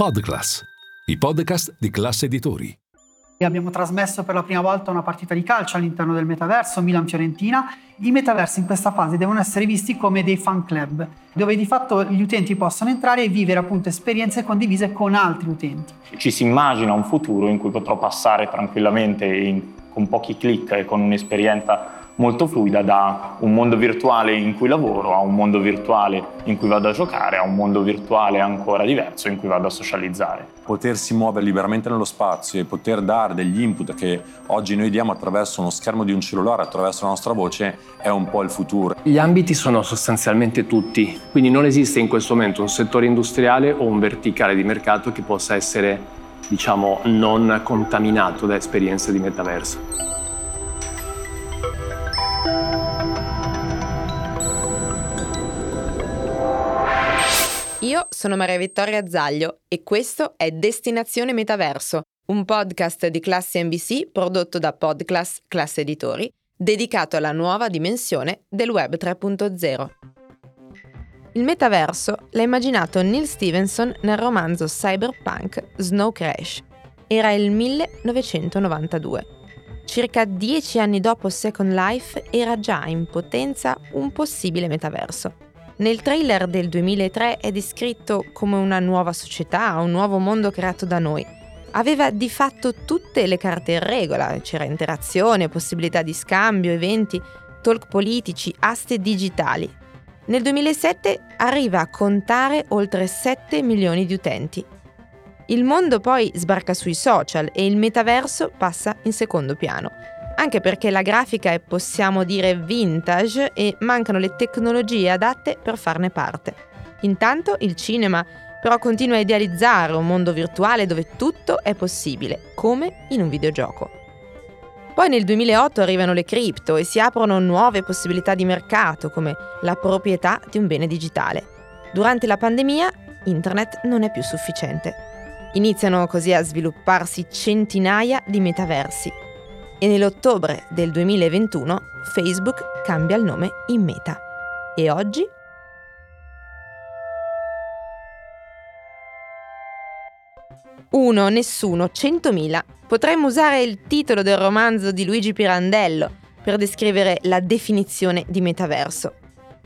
Podclass, i podcast di classe editori. Abbiamo trasmesso per la prima volta una partita di calcio all'interno del metaverso Milan-Fiorentina. I metaversi in questa fase devono essere visti come dei fan club, dove di fatto gli utenti possono entrare e vivere appunto esperienze condivise con altri utenti. Ci si immagina un futuro in cui potrò passare tranquillamente in, con pochi clic e con un'esperienza molto fluida da un mondo virtuale in cui lavoro a un mondo virtuale in cui vado a giocare, a un mondo virtuale ancora diverso in cui vado a socializzare. Potersi muovere liberamente nello spazio e poter dare degli input che oggi noi diamo attraverso uno schermo di un cellulare, attraverso la nostra voce, è un po' il futuro. Gli ambiti sono sostanzialmente tutti, quindi non esiste in questo momento un settore industriale o un verticale di mercato che possa essere diciamo non contaminato da esperienze di metaverso. Sono Maria Vittoria Zaglio e questo è Destinazione Metaverso, un podcast di classe NBC prodotto da Podclass Classe Editori, dedicato alla nuova dimensione del Web 3.0. Il metaverso l'ha immaginato Neil Stevenson nel romanzo cyberpunk Snow Crash. Era il 1992. Circa dieci anni dopo Second Life era già in potenza un possibile metaverso. Nel trailer del 2003 è descritto come una nuova società, un nuovo mondo creato da noi. Aveva di fatto tutte le carte in regola, c'era interazione, possibilità di scambio, eventi, talk politici, aste digitali. Nel 2007 arriva a contare oltre 7 milioni di utenti. Il mondo poi sbarca sui social e il metaverso passa in secondo piano anche perché la grafica è possiamo dire vintage e mancano le tecnologie adatte per farne parte. Intanto il cinema però continua a idealizzare un mondo virtuale dove tutto è possibile, come in un videogioco. Poi nel 2008 arrivano le cripto e si aprono nuove possibilità di mercato come la proprietà di un bene digitale. Durante la pandemia internet non è più sufficiente. Iniziano così a svilupparsi centinaia di metaversi e nell'ottobre del 2021 Facebook cambia il nome in Meta. E oggi? Uno, nessuno, centomila. Potremmo usare il titolo del romanzo di Luigi Pirandello per descrivere la definizione di metaverso.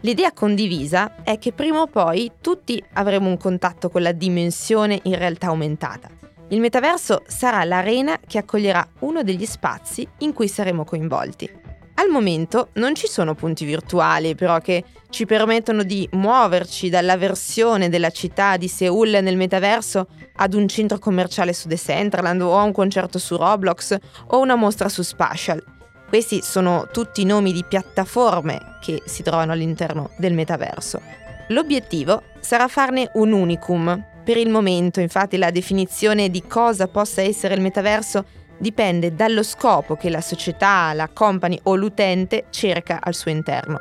L'idea condivisa è che prima o poi tutti avremo un contatto con la dimensione in realtà aumentata il metaverso sarà l'arena che accoglierà uno degli spazi in cui saremo coinvolti. Al momento non ci sono punti virtuali però che ci permettono di muoverci dalla versione della città di Seoul nel metaverso ad un centro commerciale su Decentraland o a un concerto su Roblox o una mostra su Spatial. Questi sono tutti nomi di piattaforme che si trovano all'interno del metaverso. L'obiettivo sarà farne un unicum, per il momento, infatti, la definizione di cosa possa essere il metaverso dipende dallo scopo che la società, la company o l'utente cerca al suo interno.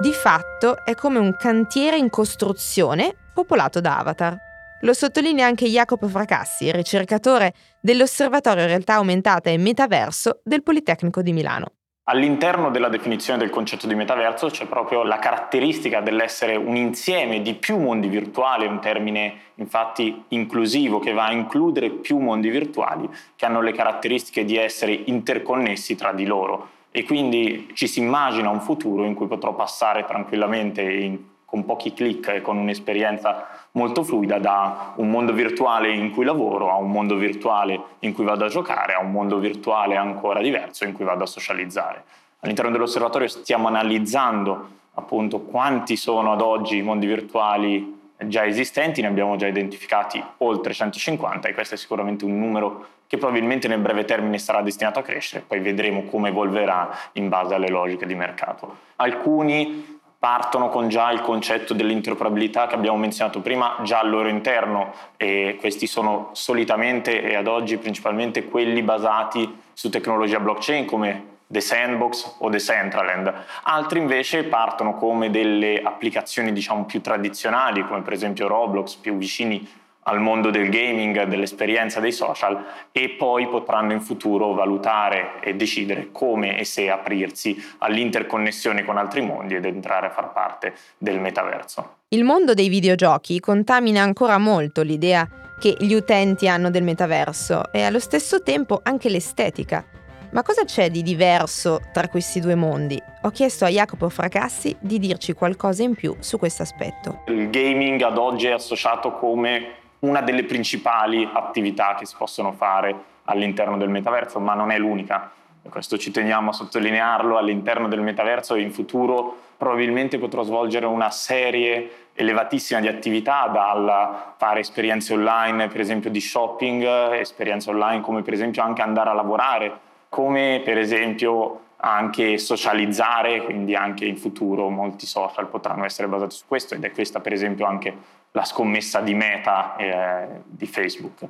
Di fatto è come un cantiere in costruzione popolato da avatar. Lo sottolinea anche Jacopo Fracassi, ricercatore dell'Osservatorio Realtà Aumentata e Metaverso del Politecnico di Milano. All'interno della definizione del concetto di metaverso c'è proprio la caratteristica dell'essere un insieme di più mondi virtuali, un termine infatti inclusivo che va a includere più mondi virtuali che hanno le caratteristiche di essere interconnessi tra di loro. E quindi ci si immagina un futuro in cui potrò passare tranquillamente in con pochi clic e con un'esperienza molto fluida da un mondo virtuale in cui lavoro a un mondo virtuale in cui vado a giocare, a un mondo virtuale ancora diverso in cui vado a socializzare. All'interno dell'osservatorio stiamo analizzando appunto quanti sono ad oggi i mondi virtuali già esistenti, ne abbiamo già identificati oltre 150 e questo è sicuramente un numero che probabilmente nel breve termine sarà destinato a crescere, poi vedremo come evolverà in base alle logiche di mercato. Alcuni partono con già il concetto dell'interoperabilità che abbiamo menzionato prima già al loro interno e questi sono solitamente e ad oggi principalmente quelli basati su tecnologia blockchain come The Sandbox o The Centraland. Altri invece partono come delle applicazioni diciamo più tradizionali come per esempio Roblox, più vicini al mondo del gaming, dell'esperienza dei social e poi potranno in futuro valutare e decidere come e se aprirsi all'interconnessione con altri mondi ed entrare a far parte del metaverso. Il mondo dei videogiochi contamina ancora molto l'idea che gli utenti hanno del metaverso e allo stesso tempo anche l'estetica. Ma cosa c'è di diverso tra questi due mondi? Ho chiesto a Jacopo Fracassi di dirci qualcosa in più su questo aspetto. Il gaming ad oggi è associato come una delle principali attività che si possono fare all'interno del metaverso, ma non è l'unica. Questo ci teniamo a sottolinearlo, all'interno del metaverso in futuro probabilmente potrò svolgere una serie elevatissima di attività, dal fare esperienze online, per esempio di shopping, esperienze online come per esempio anche andare a lavorare, come per esempio anche socializzare, quindi anche in futuro molti social potranno essere basati su questo ed è questa per esempio anche la scommessa di meta eh, di Facebook.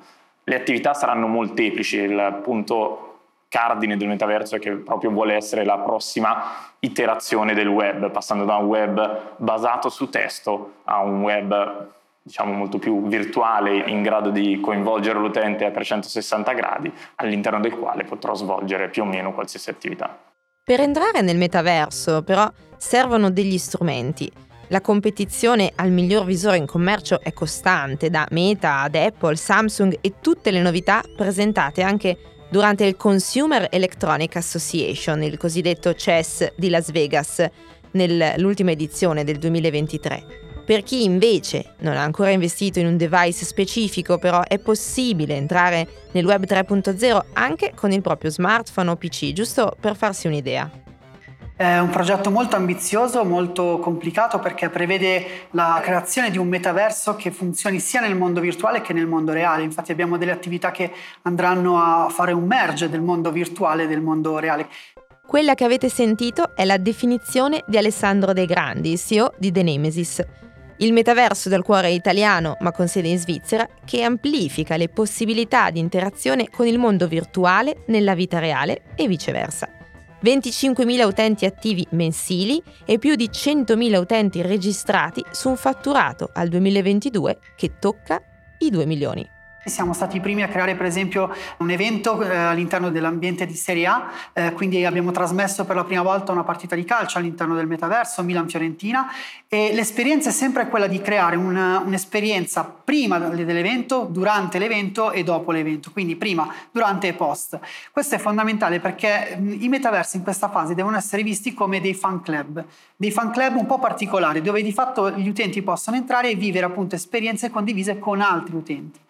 Le attività saranno molteplici, il punto cardine del metaverso è che proprio vuole essere la prossima iterazione del web, passando da un web basato su testo a un web diciamo molto più virtuale in grado di coinvolgere l'utente a 360 gradi, all'interno del quale potrò svolgere più o meno qualsiasi attività. Per entrare nel metaverso però servono degli strumenti la competizione al miglior visore in commercio è costante, da Meta ad Apple, Samsung e tutte le novità presentate anche durante il Consumer Electronic Association, il cosiddetto CES di Las Vegas, nell'ultima edizione del 2023. Per chi invece non ha ancora investito in un device specifico, però è possibile entrare nel Web 3.0 anche con il proprio smartphone o PC, giusto per farsi un'idea. È un progetto molto ambizioso, molto complicato perché prevede la creazione di un metaverso che funzioni sia nel mondo virtuale che nel mondo reale. Infatti abbiamo delle attività che andranno a fare un merge del mondo virtuale e del mondo reale. Quella che avete sentito è la definizione di Alessandro De Grandi, CEO di The Nemesis. Il metaverso del cuore italiano, ma con sede in Svizzera, che amplifica le possibilità di interazione con il mondo virtuale nella vita reale e viceversa. 25.000 utenti attivi mensili e più di 100.000 utenti registrati su un fatturato al 2022 che tocca i 2 milioni. Siamo stati i primi a creare per esempio un evento eh, all'interno dell'ambiente di Serie A, eh, quindi abbiamo trasmesso per la prima volta una partita di calcio all'interno del metaverso Milan-Fiorentina e l'esperienza è sempre quella di creare una, un'esperienza prima dell'evento, durante l'evento e dopo l'evento, quindi prima, durante e post. Questo è fondamentale perché mh, i metaversi in questa fase devono essere visti come dei fan club, dei fan club un po' particolari dove di fatto gli utenti possono entrare e vivere appunto esperienze condivise con altri utenti.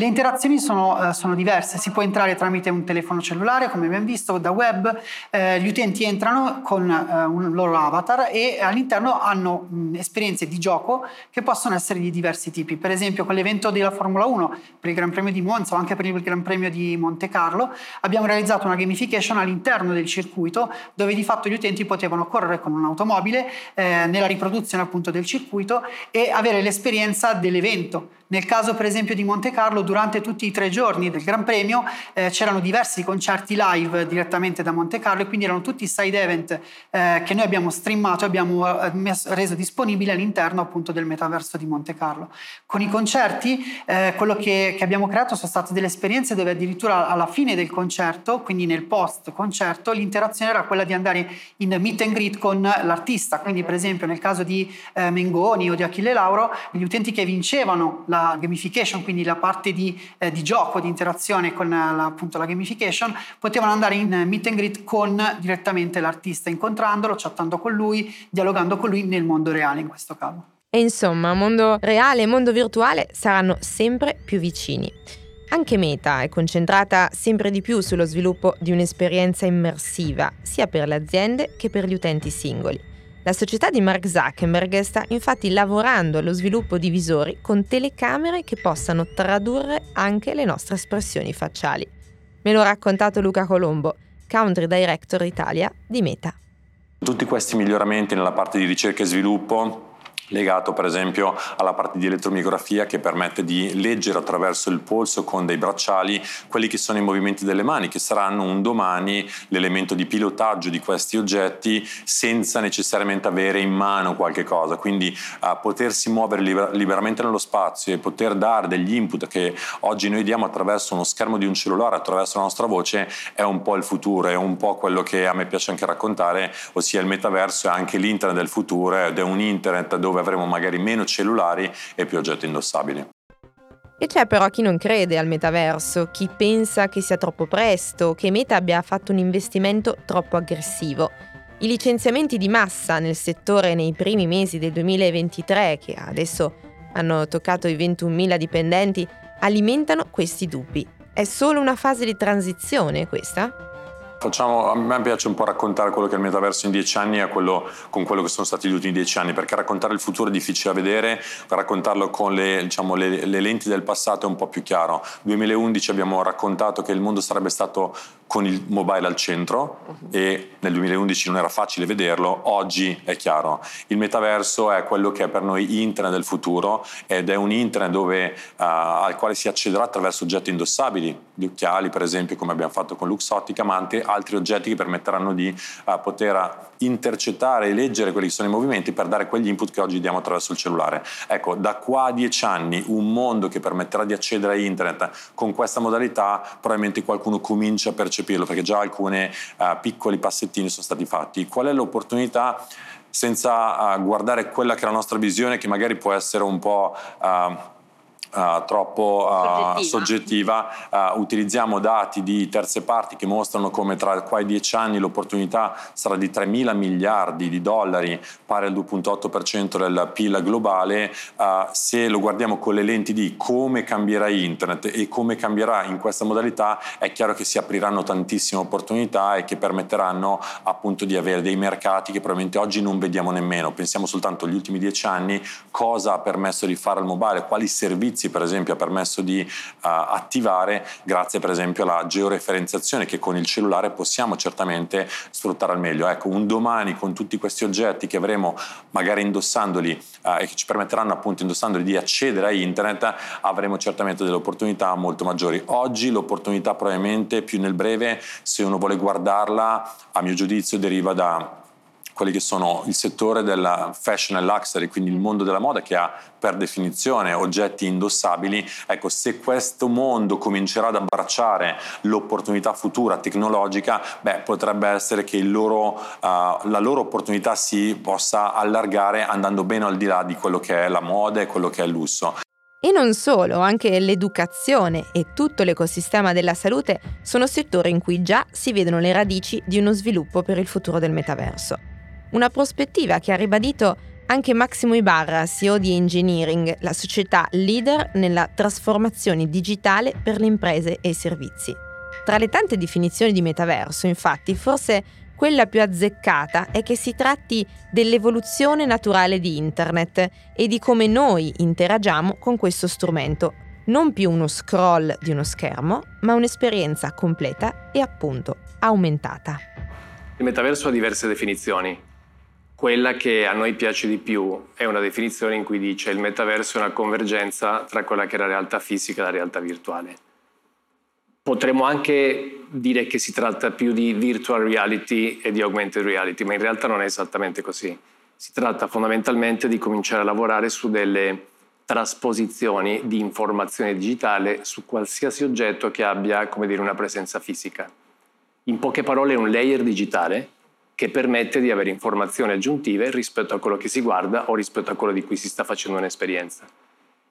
Le interazioni sono, eh, sono, diverse, si può entrare tramite un telefono cellulare, come abbiamo visto, da web, eh, gli utenti entrano con eh, un loro avatar e all'interno hanno mh, esperienze di gioco che possono essere di diversi tipi. Per esempio con l'evento della Formula 1, per il Gran Premio di Monza o anche per il Gran Premio di Monte Carlo, abbiamo realizzato una gamification all'interno del circuito dove di fatto gli utenti potevano correre con un'automobile eh, nella riproduzione appunto del circuito e avere l'esperienza dell'evento. Nel caso per esempio di Monte Carlo, durante tutti i tre giorni del Gran Premio eh, c'erano diversi concerti live direttamente da Monte Carlo e quindi erano tutti side event eh, che noi abbiamo streamato e abbiamo eh, messo, reso disponibili all'interno appunto del metaverso di Monte Carlo. Con i concerti, eh, quello che, che, abbiamo creato sono state delle esperienze dove addirittura alla fine del concerto, quindi nel post concerto, l'interazione era quella di andare in meet and greet con l'artista. Quindi per esempio nel caso di eh, Mengoni o di Achille Lauro, gli utenti che vincevano la la gamification, quindi la parte di, eh, di gioco, di interazione con la, appunto la gamification, potevano andare in meet and greet con direttamente l'artista, incontrandolo, chattando con lui, dialogando con lui nel mondo reale in questo caso. E insomma, mondo reale e mondo virtuale saranno sempre più vicini. Anche Meta è concentrata sempre di più sullo sviluppo di un'esperienza immersiva, sia per le aziende che per gli utenti singoli. La società di Mark Zuckerberg sta infatti lavorando allo sviluppo di visori con telecamere che possano tradurre anche le nostre espressioni facciali. Me lo ha raccontato Luca Colombo, Country Director Italia di Meta. Tutti questi miglioramenti nella parte di ricerca e sviluppo legato per esempio alla parte di elettromiografia che permette di leggere attraverso il polso con dei bracciali quelli che sono i movimenti delle mani che saranno un domani l'elemento di pilotaggio di questi oggetti senza necessariamente avere in mano qualche cosa. Quindi uh, potersi muovere liber- liberamente nello spazio e poter dare degli input che oggi noi diamo attraverso uno schermo di un cellulare attraverso la nostra voce è un po' il futuro è un po' quello che a me piace anche raccontare ossia il metaverso è anche l'internet del futuro ed è un internet dove dove avremo magari meno cellulari e più oggetti indossabili. E c'è però chi non crede al metaverso, chi pensa che sia troppo presto, che Meta abbia fatto un investimento troppo aggressivo. I licenziamenti di massa nel settore nei primi mesi del 2023, che adesso hanno toccato i 21.000 dipendenti, alimentano questi dubbi. È solo una fase di transizione questa? Facciamo, a me piace un po' raccontare quello che è il metaverso in dieci anni e quello, con quello che sono stati gli ultimi dieci anni, perché raccontare il futuro è difficile da vedere, raccontarlo con le, diciamo, le, le lenti del passato è un po' più chiaro. Nel 2011 abbiamo raccontato che il mondo sarebbe stato con il mobile al centro uh-huh. e nel 2011 non era facile vederlo, oggi è chiaro. Il metaverso è quello che è per noi internet del futuro ed è un internet dove, uh, al quale si accederà attraverso oggetti indossabili, gli occhiali per esempio come abbiamo fatto con Luxottica, ma anche altri oggetti che permetteranno di uh, poter intercettare e leggere quelli che sono i movimenti per dare quegli input che oggi diamo attraverso il cellulare. Ecco, da qua a dieci anni un mondo che permetterà di accedere a internet con questa modalità, probabilmente qualcuno comincia a percepirlo perché già alcuni uh, piccoli passettini sono stati fatti. Qual è l'opportunità? senza uh, guardare quella che è la nostra visione che magari può essere un po' uh, Uh, troppo uh, soggettiva, uh, utilizziamo dati di terze parti che mostrano come tra qua e dieci anni l'opportunità sarà di 3 mila miliardi di dollari, pari al 2.8% del PIL globale, se lo guardiamo con le lenti di come cambierà internet e come cambierà in questa modalità, è chiaro che si apriranno tantissime opportunità e che permetteranno appunto di avere dei mercati che probabilmente oggi non vediamo nemmeno. Pensiamo soltanto agli ultimi dieci anni cosa ha permesso di fare al mobile, quali servizi servizi per esempio ha permesso di uh, attivare grazie per esempio alla georeferenziazione che con il cellulare possiamo certamente sfruttare al meglio. Ecco, un domani con tutti questi oggetti che avremo magari indossandoli uh, e che ci permetteranno appunto indossandoli di accedere a internet, avremo certamente delle opportunità molto maggiori. Oggi l'opportunità probabilmente più nel breve, se uno vuole guardarla, a mio giudizio deriva da quelli che sono il settore della fashion e luxury, quindi il mondo della moda che ha per definizione oggetti indossabili, ecco se questo mondo comincerà ad abbracciare l'opportunità futura tecnologica, beh, potrebbe essere che loro, uh, la loro opportunità si possa allargare andando bene al di là di quello che è la moda e quello che è il lusso. E non solo, anche l'educazione e tutto l'ecosistema della salute sono settori in cui già si vedono le radici di uno sviluppo per il futuro del metaverso. Una prospettiva che ha ribadito anche Massimo Ibarra, CEO di Engineering, la società leader nella trasformazione digitale per le imprese e i servizi. Tra le tante definizioni di metaverso, infatti, forse quella più azzeccata è che si tratti dell'evoluzione naturale di Internet e di come noi interagiamo con questo strumento. Non più uno scroll di uno schermo, ma un'esperienza completa e appunto aumentata. Il metaverso ha diverse definizioni. Quella che a noi piace di più è una definizione in cui dice il metaverso è una convergenza tra quella che è la realtà fisica e la realtà virtuale. Potremmo anche dire che si tratta più di virtual reality e di augmented reality, ma in realtà non è esattamente così. Si tratta fondamentalmente di cominciare a lavorare su delle trasposizioni di informazione digitale su qualsiasi oggetto che abbia, come dire, una presenza fisica. In poche parole è un layer digitale che permette di avere informazioni aggiuntive rispetto a quello che si guarda o rispetto a quello di cui si sta facendo un'esperienza.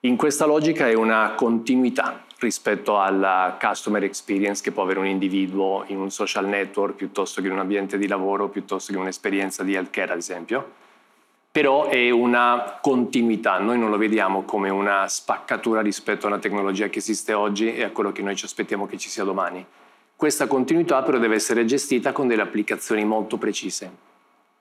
In questa logica è una continuità rispetto alla customer experience che può avere un individuo in un social network piuttosto che in un ambiente di lavoro, piuttosto che in un'esperienza di healthcare ad esempio, però è una continuità, noi non lo vediamo come una spaccatura rispetto a una tecnologia che esiste oggi e a quello che noi ci aspettiamo che ci sia domani questa continuità però deve essere gestita con delle applicazioni molto precise,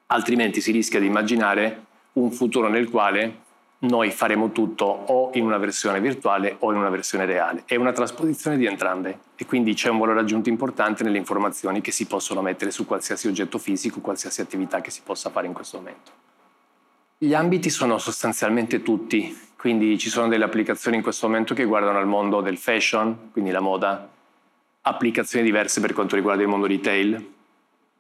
altrimenti si rischia di immaginare un futuro nel quale noi faremo tutto o in una versione virtuale o in una versione reale. È una trasposizione di entrambe e quindi c'è un valore aggiunto importante nelle informazioni che si possono mettere su qualsiasi oggetto fisico, qualsiasi attività che si possa fare in questo momento. Gli ambiti sono sostanzialmente tutti, quindi ci sono delle applicazioni in questo momento che guardano al mondo del fashion, quindi la moda, applicazioni diverse per quanto riguarda il mondo retail,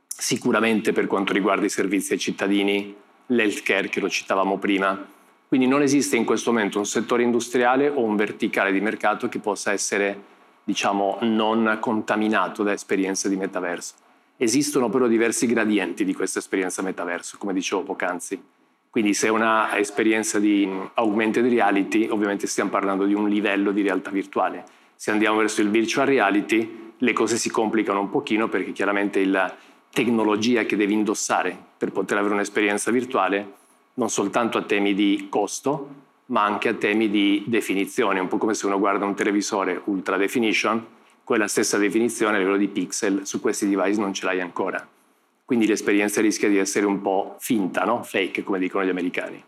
sicuramente per quanto riguarda i servizi ai cittadini, l'healthcare che lo citavamo prima, quindi non esiste in questo momento un settore industriale o un verticale di mercato che possa essere, diciamo, non contaminato da esperienze di metaverso. Esistono però diversi gradienti di questa esperienza metaverso, come dicevo poc'anzi. Quindi se è una esperienza di augmented reality, ovviamente stiamo parlando di un livello di realtà virtuale. Se andiamo verso il virtual reality, le cose si complicano un pochino perché chiaramente la tecnologia che devi indossare per poter avere un'esperienza virtuale non soltanto a temi di costo, ma anche a temi di definizione, un po' come se uno guarda un televisore ultra definition, quella stessa definizione a livello di pixel su questi device non ce l'hai ancora. Quindi l'esperienza rischia di essere un po' finta, no? fake, come dicono gli americani.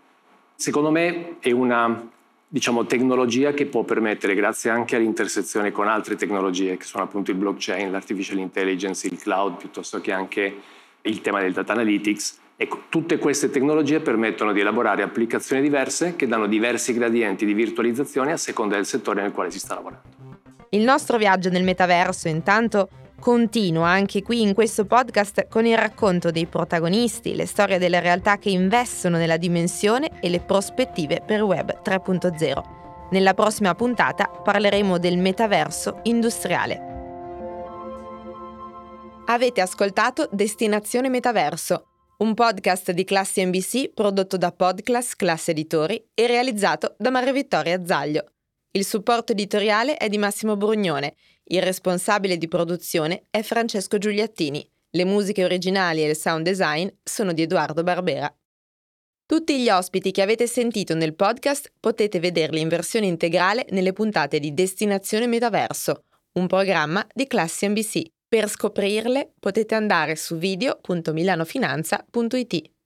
Secondo me è una diciamo, tecnologia che può permettere, grazie anche all'intersezione con altre tecnologie, che sono appunto il blockchain, l'artificial intelligence, il cloud, piuttosto che anche il tema del data analytics, Ecco, tutte queste tecnologie permettono di elaborare applicazioni diverse che danno diversi gradienti di virtualizzazione a seconda del settore nel quale si sta lavorando. Il nostro viaggio nel metaverso intanto continua anche qui in questo podcast con il racconto dei protagonisti, le storie delle realtà che investono nella dimensione e le prospettive per Web 3.0. Nella prossima puntata parleremo del metaverso industriale. Avete ascoltato Destinazione Metaverso un podcast di Classi NBC prodotto da Podclass Classe Editori e realizzato da Maria Vittoria Zaglio. Il supporto editoriale è di Massimo Brugnone, il responsabile di produzione è Francesco Giuliattini, le musiche originali e il sound design sono di Edoardo Barbera. Tutti gli ospiti che avete sentito nel podcast potete vederli in versione integrale nelle puntate di Destinazione Metaverso, un programma di Classi NBC. Per scoprirle potete andare su video.milanofinanza.it.